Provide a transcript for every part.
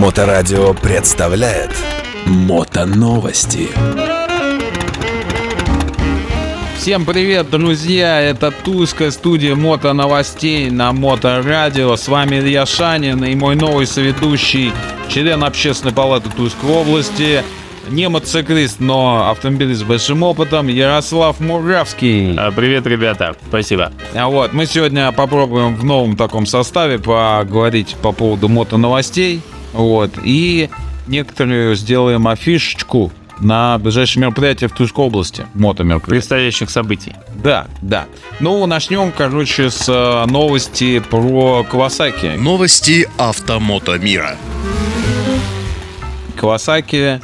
Моторадио представляет Мотоновости. Всем привет, друзья! Это Тульская студия мото новостей на Моторадио. С вами Илья Шанин и мой новый соведущий, член общественной палаты Тульской области, не мотоциклист, но автомобилист с большим опытом Ярослав Муравский. А, Привет, ребята. Спасибо. А вот, мы сегодня попробуем в новом таком составе поговорить по поводу мото новостей. Вот, и некоторые сделаем афишечку на ближайшее мероприятие в Тульской области. Мото мероприятие. Предстоящих событий. Да, да. Ну, начнем, короче, с э, новости про Кавасаки. Новости автомото мира. Kawasaki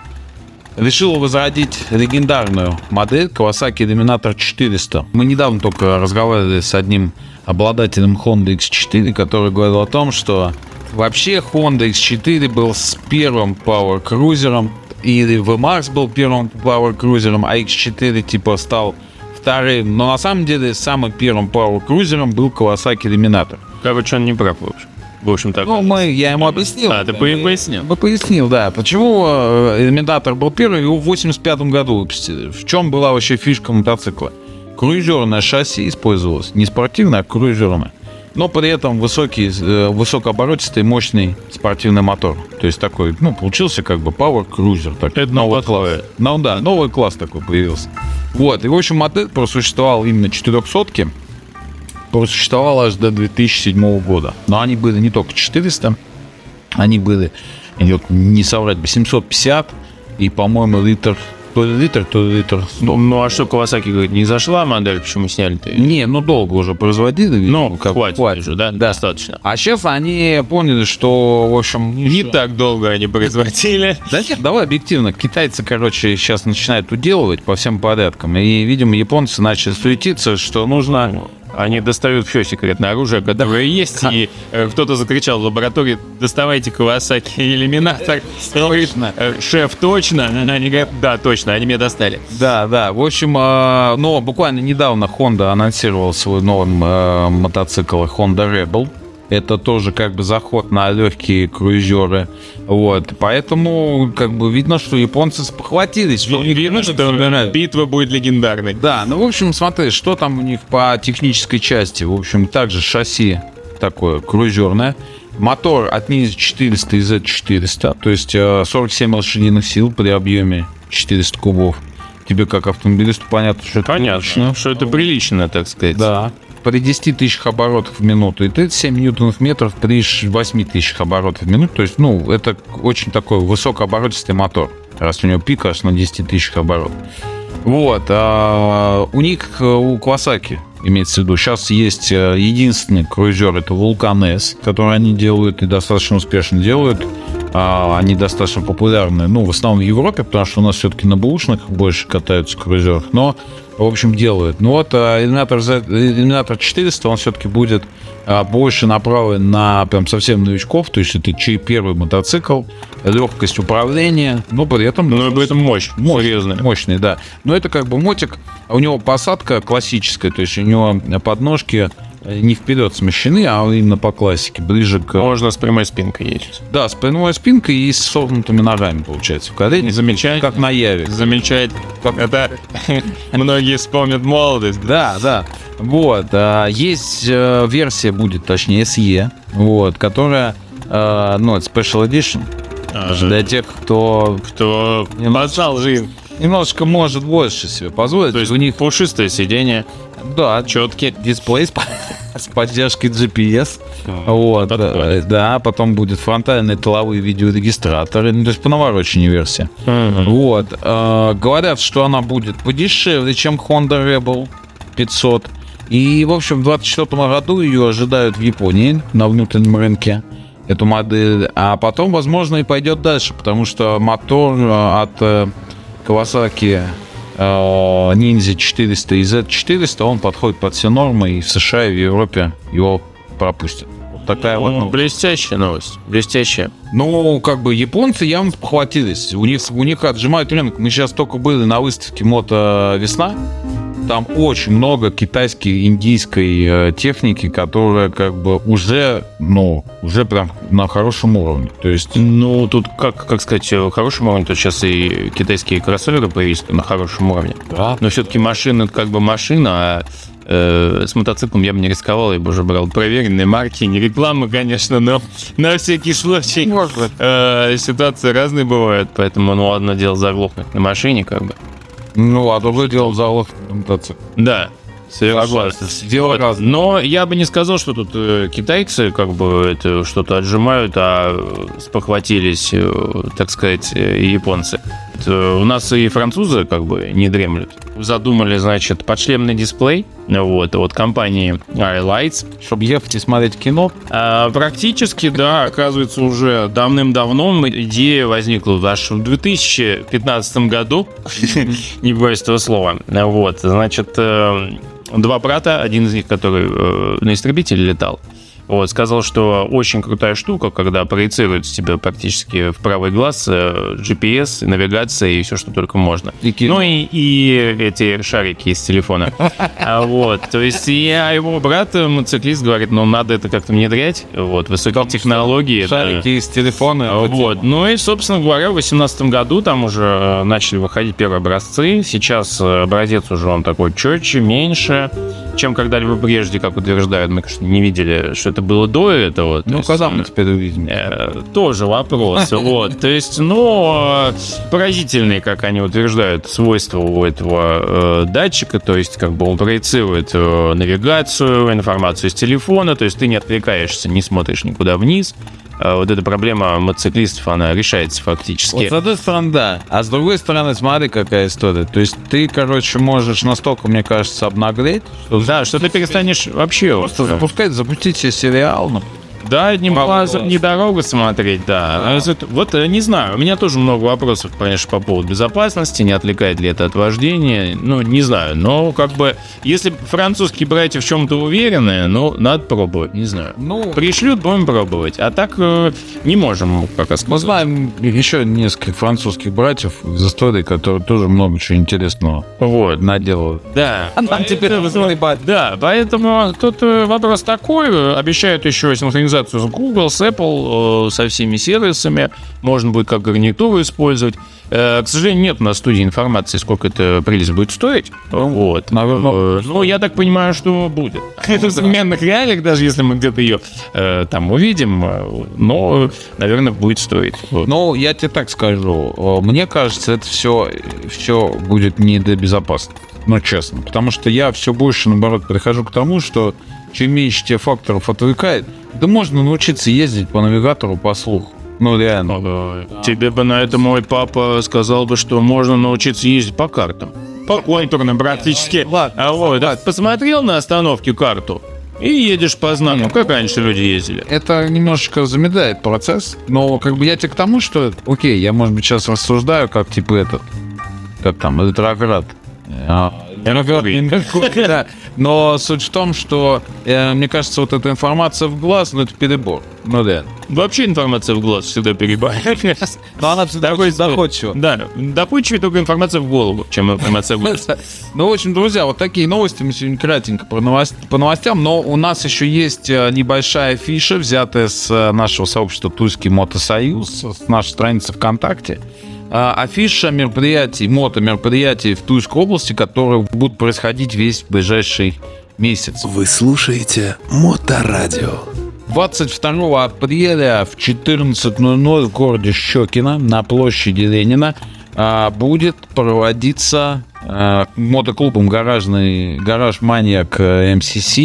решила возродить легендарную модель Kawasaki Dominator 400. Мы недавно только разговаривали с одним обладателем Honda X4, который говорил о том, что вообще Honda X4 был с первым Power Cruiser, или VMAX был первым Power Cruiser, а X4 типа стал вторым. Но на самом деле самым первым Power Cruiser был Kawasaki Dominator. Короче, он не прав, в общем. В общем, так. Ну, мы, я ему объяснил. А, ты по- пояснил? Я пояснил, да. Почему Элементатор был первый, его в 85 году выпустили. В чем была вообще фишка мотоцикла? Круизерное шасси использовалось. Не спортивное, а круизерное. Но при этом высокий, э, высокооборотистый, мощный спортивный мотор. То есть такой, ну, получился как бы Power Cruiser. Так, Это новый класс. Ну да, новый класс такой появился. Вот, и в общем модель просуществовал именно 400 просуществовала аж до 2007 года. Но они были не только 400, они были, не соврать бы, 750 и, по-моему, литр, то ли литр, то ли литр. Ну, ну, а что Кавасаки говорит, не зашла модель, почему сняли-то? Не, ну долго уже производили. Ну, как хватит, уже, да? Достаточно. А сейчас они поняли, что, в общем, Не так долго они производили. Да нет, давай объективно. Китайцы, короче, сейчас начинают уделывать по всем порядкам. И, видимо, японцы начали суетиться, что нужно... Они достают все секретное оружие, которое есть, и э, кто-то закричал в лаборатории, доставайте Кавасаки иллюминатор. Точно. Э, Шеф, точно? Они говорят, да, точно, они меня достали. Да, да. В общем, э, ну, буквально недавно Honda анонсировал свой новый мотоцикл Honda Rebel. Это тоже как бы заход на легкие круизеры. Вот. Поэтому, как бы, видно, что японцы спохватились. что Видно, что битва будет легендарной. Да, ну, в общем, смотри, что там у них по технической части. В общем, также шасси такое круизерное. Мотор от Ninja 400 и Z400, то есть э, 47 лошадиных сил при объеме 400 кубов. Тебе как автомобилисту понятно, что это Понятно, прилично. что это прилично, так сказать. Да. При 10 тысячах оборотов в минуту и 37 ньютонов метров при 8 тысячах оборотов в минуту. То есть, ну, это очень такой высокооборотистый мотор, раз у него пик аж на 10 тысячах оборотов. Вот. а у них, э, у Квасаки, имеется в виду, сейчас есть э, единственный круизер, это Vulcan S, который они делают и достаточно успешно делают. А, Они достаточно популярны, ну, в основном в Европе, потому что у нас все-таки на бэушных больше катаются круизерах, но, в общем, делают. Ну вот, а, Иллюминатор, Z- Иллюминатор 400, он все-таки будет а, больше направлен на прям совсем новичков, то есть это чей первый мотоцикл, легкость управления, но при этом Но об этом мощь. Серьезно. Мощный, да. Но это как бы мотик. У него посадка классическая, то есть у него подножки э, не вперед смещены, а именно по классике, ближе к... Можно с прямой спинкой ездить. Да, с прямой спинкой и с согнутыми ногами, получается, в колени. Замечательно. Как на Яве. Замечательно. Как- Это многие вспомнят молодость. Да, да. Вот. а, Есть э, версия, будет точнее, SE, вот, которая, э, ну, это Special Edition, для тех, кто Кто познал жизнь. Немножечко может больше себе позволить. То есть у них, пушистое сиденье, да, четкий. дисплей с, по- с поддержкой GPS. Вот, подходит. э, да, потом будет фронтальные тыловые видеорегистраторы, ну, то есть по навороченной версии. Вот, э, говорят, что она будет подешевле, чем Honda Rebel 500. И, в общем, в 2024 году ее ожидают в Японии на внутреннем рынке эту модель, а потом, возможно, и пойдет дальше, потому что мотор э, от э, Kawasaki Ninja 400 и Z400, он подходит под все нормы, и в США, и в Европе его пропустят. Вот такая вот Ну, новость. блестящая новость. Блестящая. Ну, как бы японцы явно похватились. У них, у них отжимают рынок. Мы сейчас только были на выставке Мото Весна. Там очень много китайской, индийской э, техники, которая как бы уже, ну, уже прям на хорошем уровне. То есть, Ну, тут, как, как сказать, э, хорошем уровне, то сейчас и китайские кроссоверы появились на хорошем уровне. да, Но все-таки машина это как бы машина, а э, с мотоциклом я бы не рисковал, я бы уже брал проверенные марки, не рекламы, конечно, но на всякий случай. Э, ситуации разные бывают, поэтому, ну, одно дело заглохнуть на машине, как бы. Ну, а другое дело залог мотоцикл. Да, согласен. Дело Вот. Но я бы не сказал, что тут э, китайцы как бы это что-то отжимают, а спохватились, э, так сказать, э, японцы. Это у нас и французы как бы не дремлют. Задумали, значит, подшлемный дисплей вот, от компании iLights. Чтобы ехать и смотреть кино, А, практически, да, оказывается, уже давным-давно идея возникла в 2015 году, не боюсь этого слова. Вот, значит, э, два брата, один из них, который э, на истребителе летал, вот, сказал, что очень крутая штука, когда проецирует тебе практически в правый глаз э, GPS, навигация и все, что только можно. И кино. Ну и, и эти шарики из телефона. А Вот, то есть я его брат, мотоциклист, говорит, ну надо это как-то внедрять, вот, высокие технологии. шарики из телефона. вот. Ну и, собственно говоря, в 2018 году там уже э, начали выходить первые образцы. Сейчас э, образец уже он такой четче, меньше, чем когда-либо прежде, как утверждают. Мы, конечно, не видели, что это было до этого. То Ну, есть, когда мы теперь увидим? Э, Тоже вопрос. Вот. То есть, ну, поразительные, как они утверждают, свойства у этого э, датчика. То есть, как бы он проецирует э, навигацию, информацию из телефона. То есть, ты не отвлекаешься, не смотришь никуда вниз. Э, Вот эта проблема мотоциклистов, она решается фактически. Вот с одной стороны, да. А с другой стороны, смотри, какая история. То есть ты, короче, можешь настолько, мне кажется, обнаглеть, что Да, что ты перестанешь вообще... просто запускать, запустить себе сериал, ну, Да, одним глазом класс. не дорого смотреть, да. А это- Вот э, не знаю, у меня тоже много вопросов, конечно, по поводу безопасности, не отвлекает ли это от вождения, ну, не знаю, но как бы, если французские братья в чем-то уверены, ну, надо пробовать, не знаю. Ну, Пришлют, будем пробовать, а так э, не можем мы сказать. знаем еще нескольких французских братьев из истории, которые тоже много чего интересного Вот, наделают. да. А нам теперь Да, поэтому тут э, вопрос такой. э, Обещают еще синхронизацию с Google, с Apple, э, со всеми сервисами. Можно будет как гарнитуру использовать. Э, К сожалению, нет у нас в студии информации, сколько это прелесть будет стоить. Вот. наверное, Э, Ну, я так понимаю, что будет. Это в современных реалиях, даже если мы где-то ее там увидим, но, наверное, будет стоить. Ну, я тебе так скажу. Мне кажется, это все, все будет не для безопасности. Ну, честно. Потому что я все больше, наоборот, прихожу к тому, что чем меньше тебе факторов отвлекает, да можно научиться ездить по навигатору по слуху. Ну, реально. Э, Тебе бы на это мой папа сказал бы, что можно научиться ездить по картам. По контурным практически. Ладно, А вот, да, посмотрел на остановке карту и едешь по знаку, как раньше люди ездили. Это немножечко замедляет процесс, но как бы я тебе к тому, что, окей, я, может быть, сейчас рассуждаю, как типа этот, как там, ретроград. А, да. Но суть в том, что э, мне кажется, вот эта информация в глаз, ну это перебор. Ну да. Вообще информация в глаз всегда перебивает. Но она всегда Такой доходчива. Да, доходчивее только информация в голову, чем информация в глаз. Ну, в общем, друзья, вот такие новости. Мы сегодня кратенько по, новост- по новостям. Но у нас еще есть э, небольшая фиша, взятая с э, нашего сообщества Тульский Мотосоюз, с нашей страницы ВКонтакте. А, Афиша мероприятий, мото-мероприятий в Тульской области, которые будут происходить весь ближайший месяц. Вы слушаете Моторадио. 22 апреля в 14.00 в городе Щекино на площади Ленина а, будет проводиться а, мотоклубом гаражный гараж маньяк э, МСС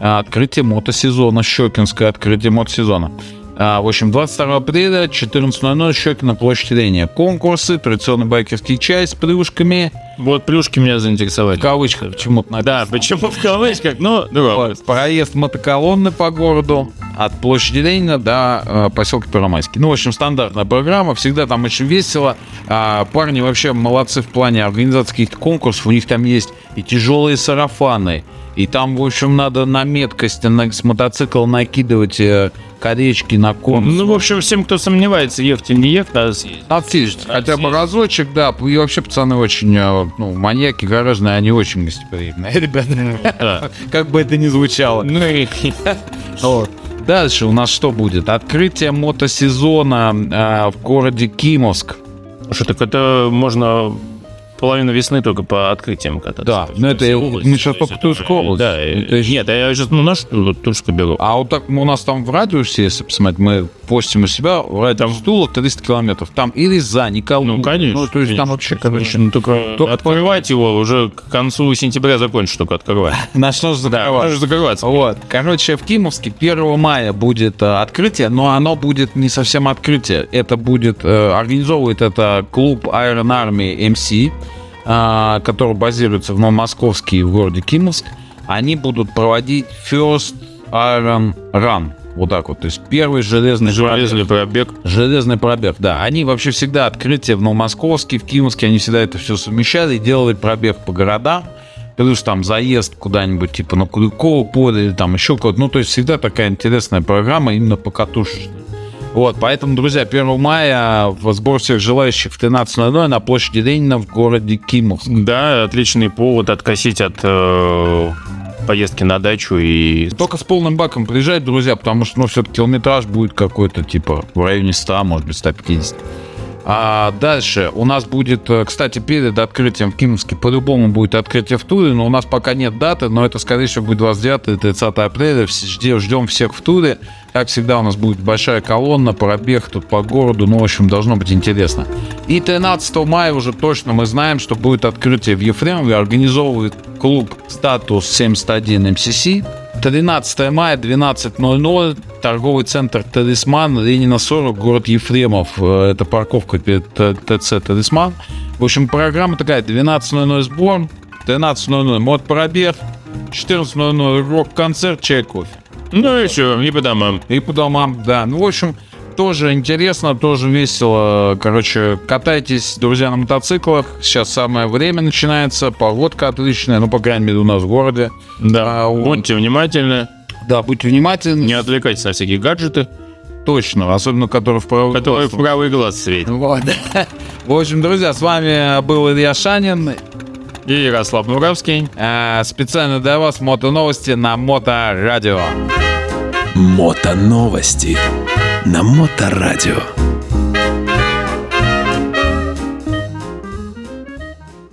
открытие мотосезона, Щекинское открытие мотосезона. А, в общем, 22 апреля 14.00 Щекино, площадь Ленина. Конкурсы, традиционный байкерский чай с плюшками, Вот плюшки меня заинтересовали. в кавычках почему-то написано. Да, почему в кавычках? Ну, ну, Вот, Проезд мотоколонны по городу от площади Ленина до э, поселка Первомайский. Ну, в общем, стандартная программа, всегда там очень весело. А, парни вообще молодцы в плане организации каких-то конкурсов. У них там есть и тяжелые сарафаны, и там, в общем, надо на меткость на, с мотоцикла накидывать э, коречки на кон. Ну, в общем, всем, кто сомневается, ехать или не ехать, надо съездить. Надо съездить. Хотя бы разочек, да. И вообще пацаны очень, э, ну, маньяки гаражные, они очень гостеприимные. Ребята, как бы это ни звучало. Ну и Вот. Дальше у нас что будет? Открытие мотосезона э, в городе Кимовск. что так это можно половину весны только по открытиям кататься. Да, по это области, мы сейчас Тульскую это- область. Да, Это нет, а я сейчас ну, наш Тульскую беру. А вот так у нас там в радиусе, если посмотреть, мы постим у себя, в радиусе Тула 300 километров. Там и Рязань, и Калуга. Ну, конечно. Ну, то есть там конечно, вообще, конечно. Ну, только, только- открывать его уже к концу сентября закончишь только открывать. начнешь Да, закрывать. можешь закрываться. Вот. Короче, в Кимовске 1 мая будет э, открытие, но оно будет не совсем открытие. Это будет, э, организовывает это клуб Iron Army MC, э, который базируется в Новомосковске и в городе Кимовск. Они будут проводить First Iron Run. Вот так вот. То есть первый железный Железный пробег. Железный пробег, да. Они вообще всегда открытие в Новомосковске, в Кимовске, они всегда это все совмещали и делали пробег по городам. Плюс там заезд куда-нибудь, типа на Куликово поле или там еще куда-то. Ну, то есть всегда такая интересная программа именно по катушечной. Вот, поэтому, друзья, 1 мая в сбор всех желающих в 13.00 на площади Ленина в городе Кимовск. Да, отличный повод откосить от э, поездки на дачу и Только с полным баком приезжать, друзья, потому что, ну, все-таки километраж будет какой-то, типа, в районе 100, может быть, 150. А дальше у нас будет, э, кстати, перед открытием в Кимовске по-любому будет открытие в туре, но у нас пока нет даты, но это, скорее всего, будет 29 и 30 апреля. Ждем всех в туре. Как всегда, у нас будет большая колонна, пробег тут по городу, ну, в общем, должно быть интересно. И 13 мая уже точно мы знаем, что будет открытие в Ефремове, организовывает клуб «Статус 71 МСС». 13 мая, 12.00, торговый центр «Талисман», Ленина 40, город Ефремов. Э, Это парковка перед ТЦ «Талисман». В общем, программа такая, 12.00 сбор, 13.00 мод пробег, 14.00 рок-концерт, чай, кофе. Ну и все, и по домам. И по домам, да. Ну, в общем, тоже интересно, тоже весело. Короче, катайтесь, друзья, на мотоциклах. Сейчас самое время начинается, погодка отличная, ну, по крайней мере, у нас в городе. Да, А, будьте внимательны, Да, будьте внимательны. не отвлекайтесь на всякие гаджеты, Точно, особенно который в правый которые в глаз. правый глаз светят. Вот. В общем, друзья, с вами был Илья Шанин. И Ярослав Муравский. Э, Специально для вас мото-новости на Моторадио. Мото новости на Моторадио.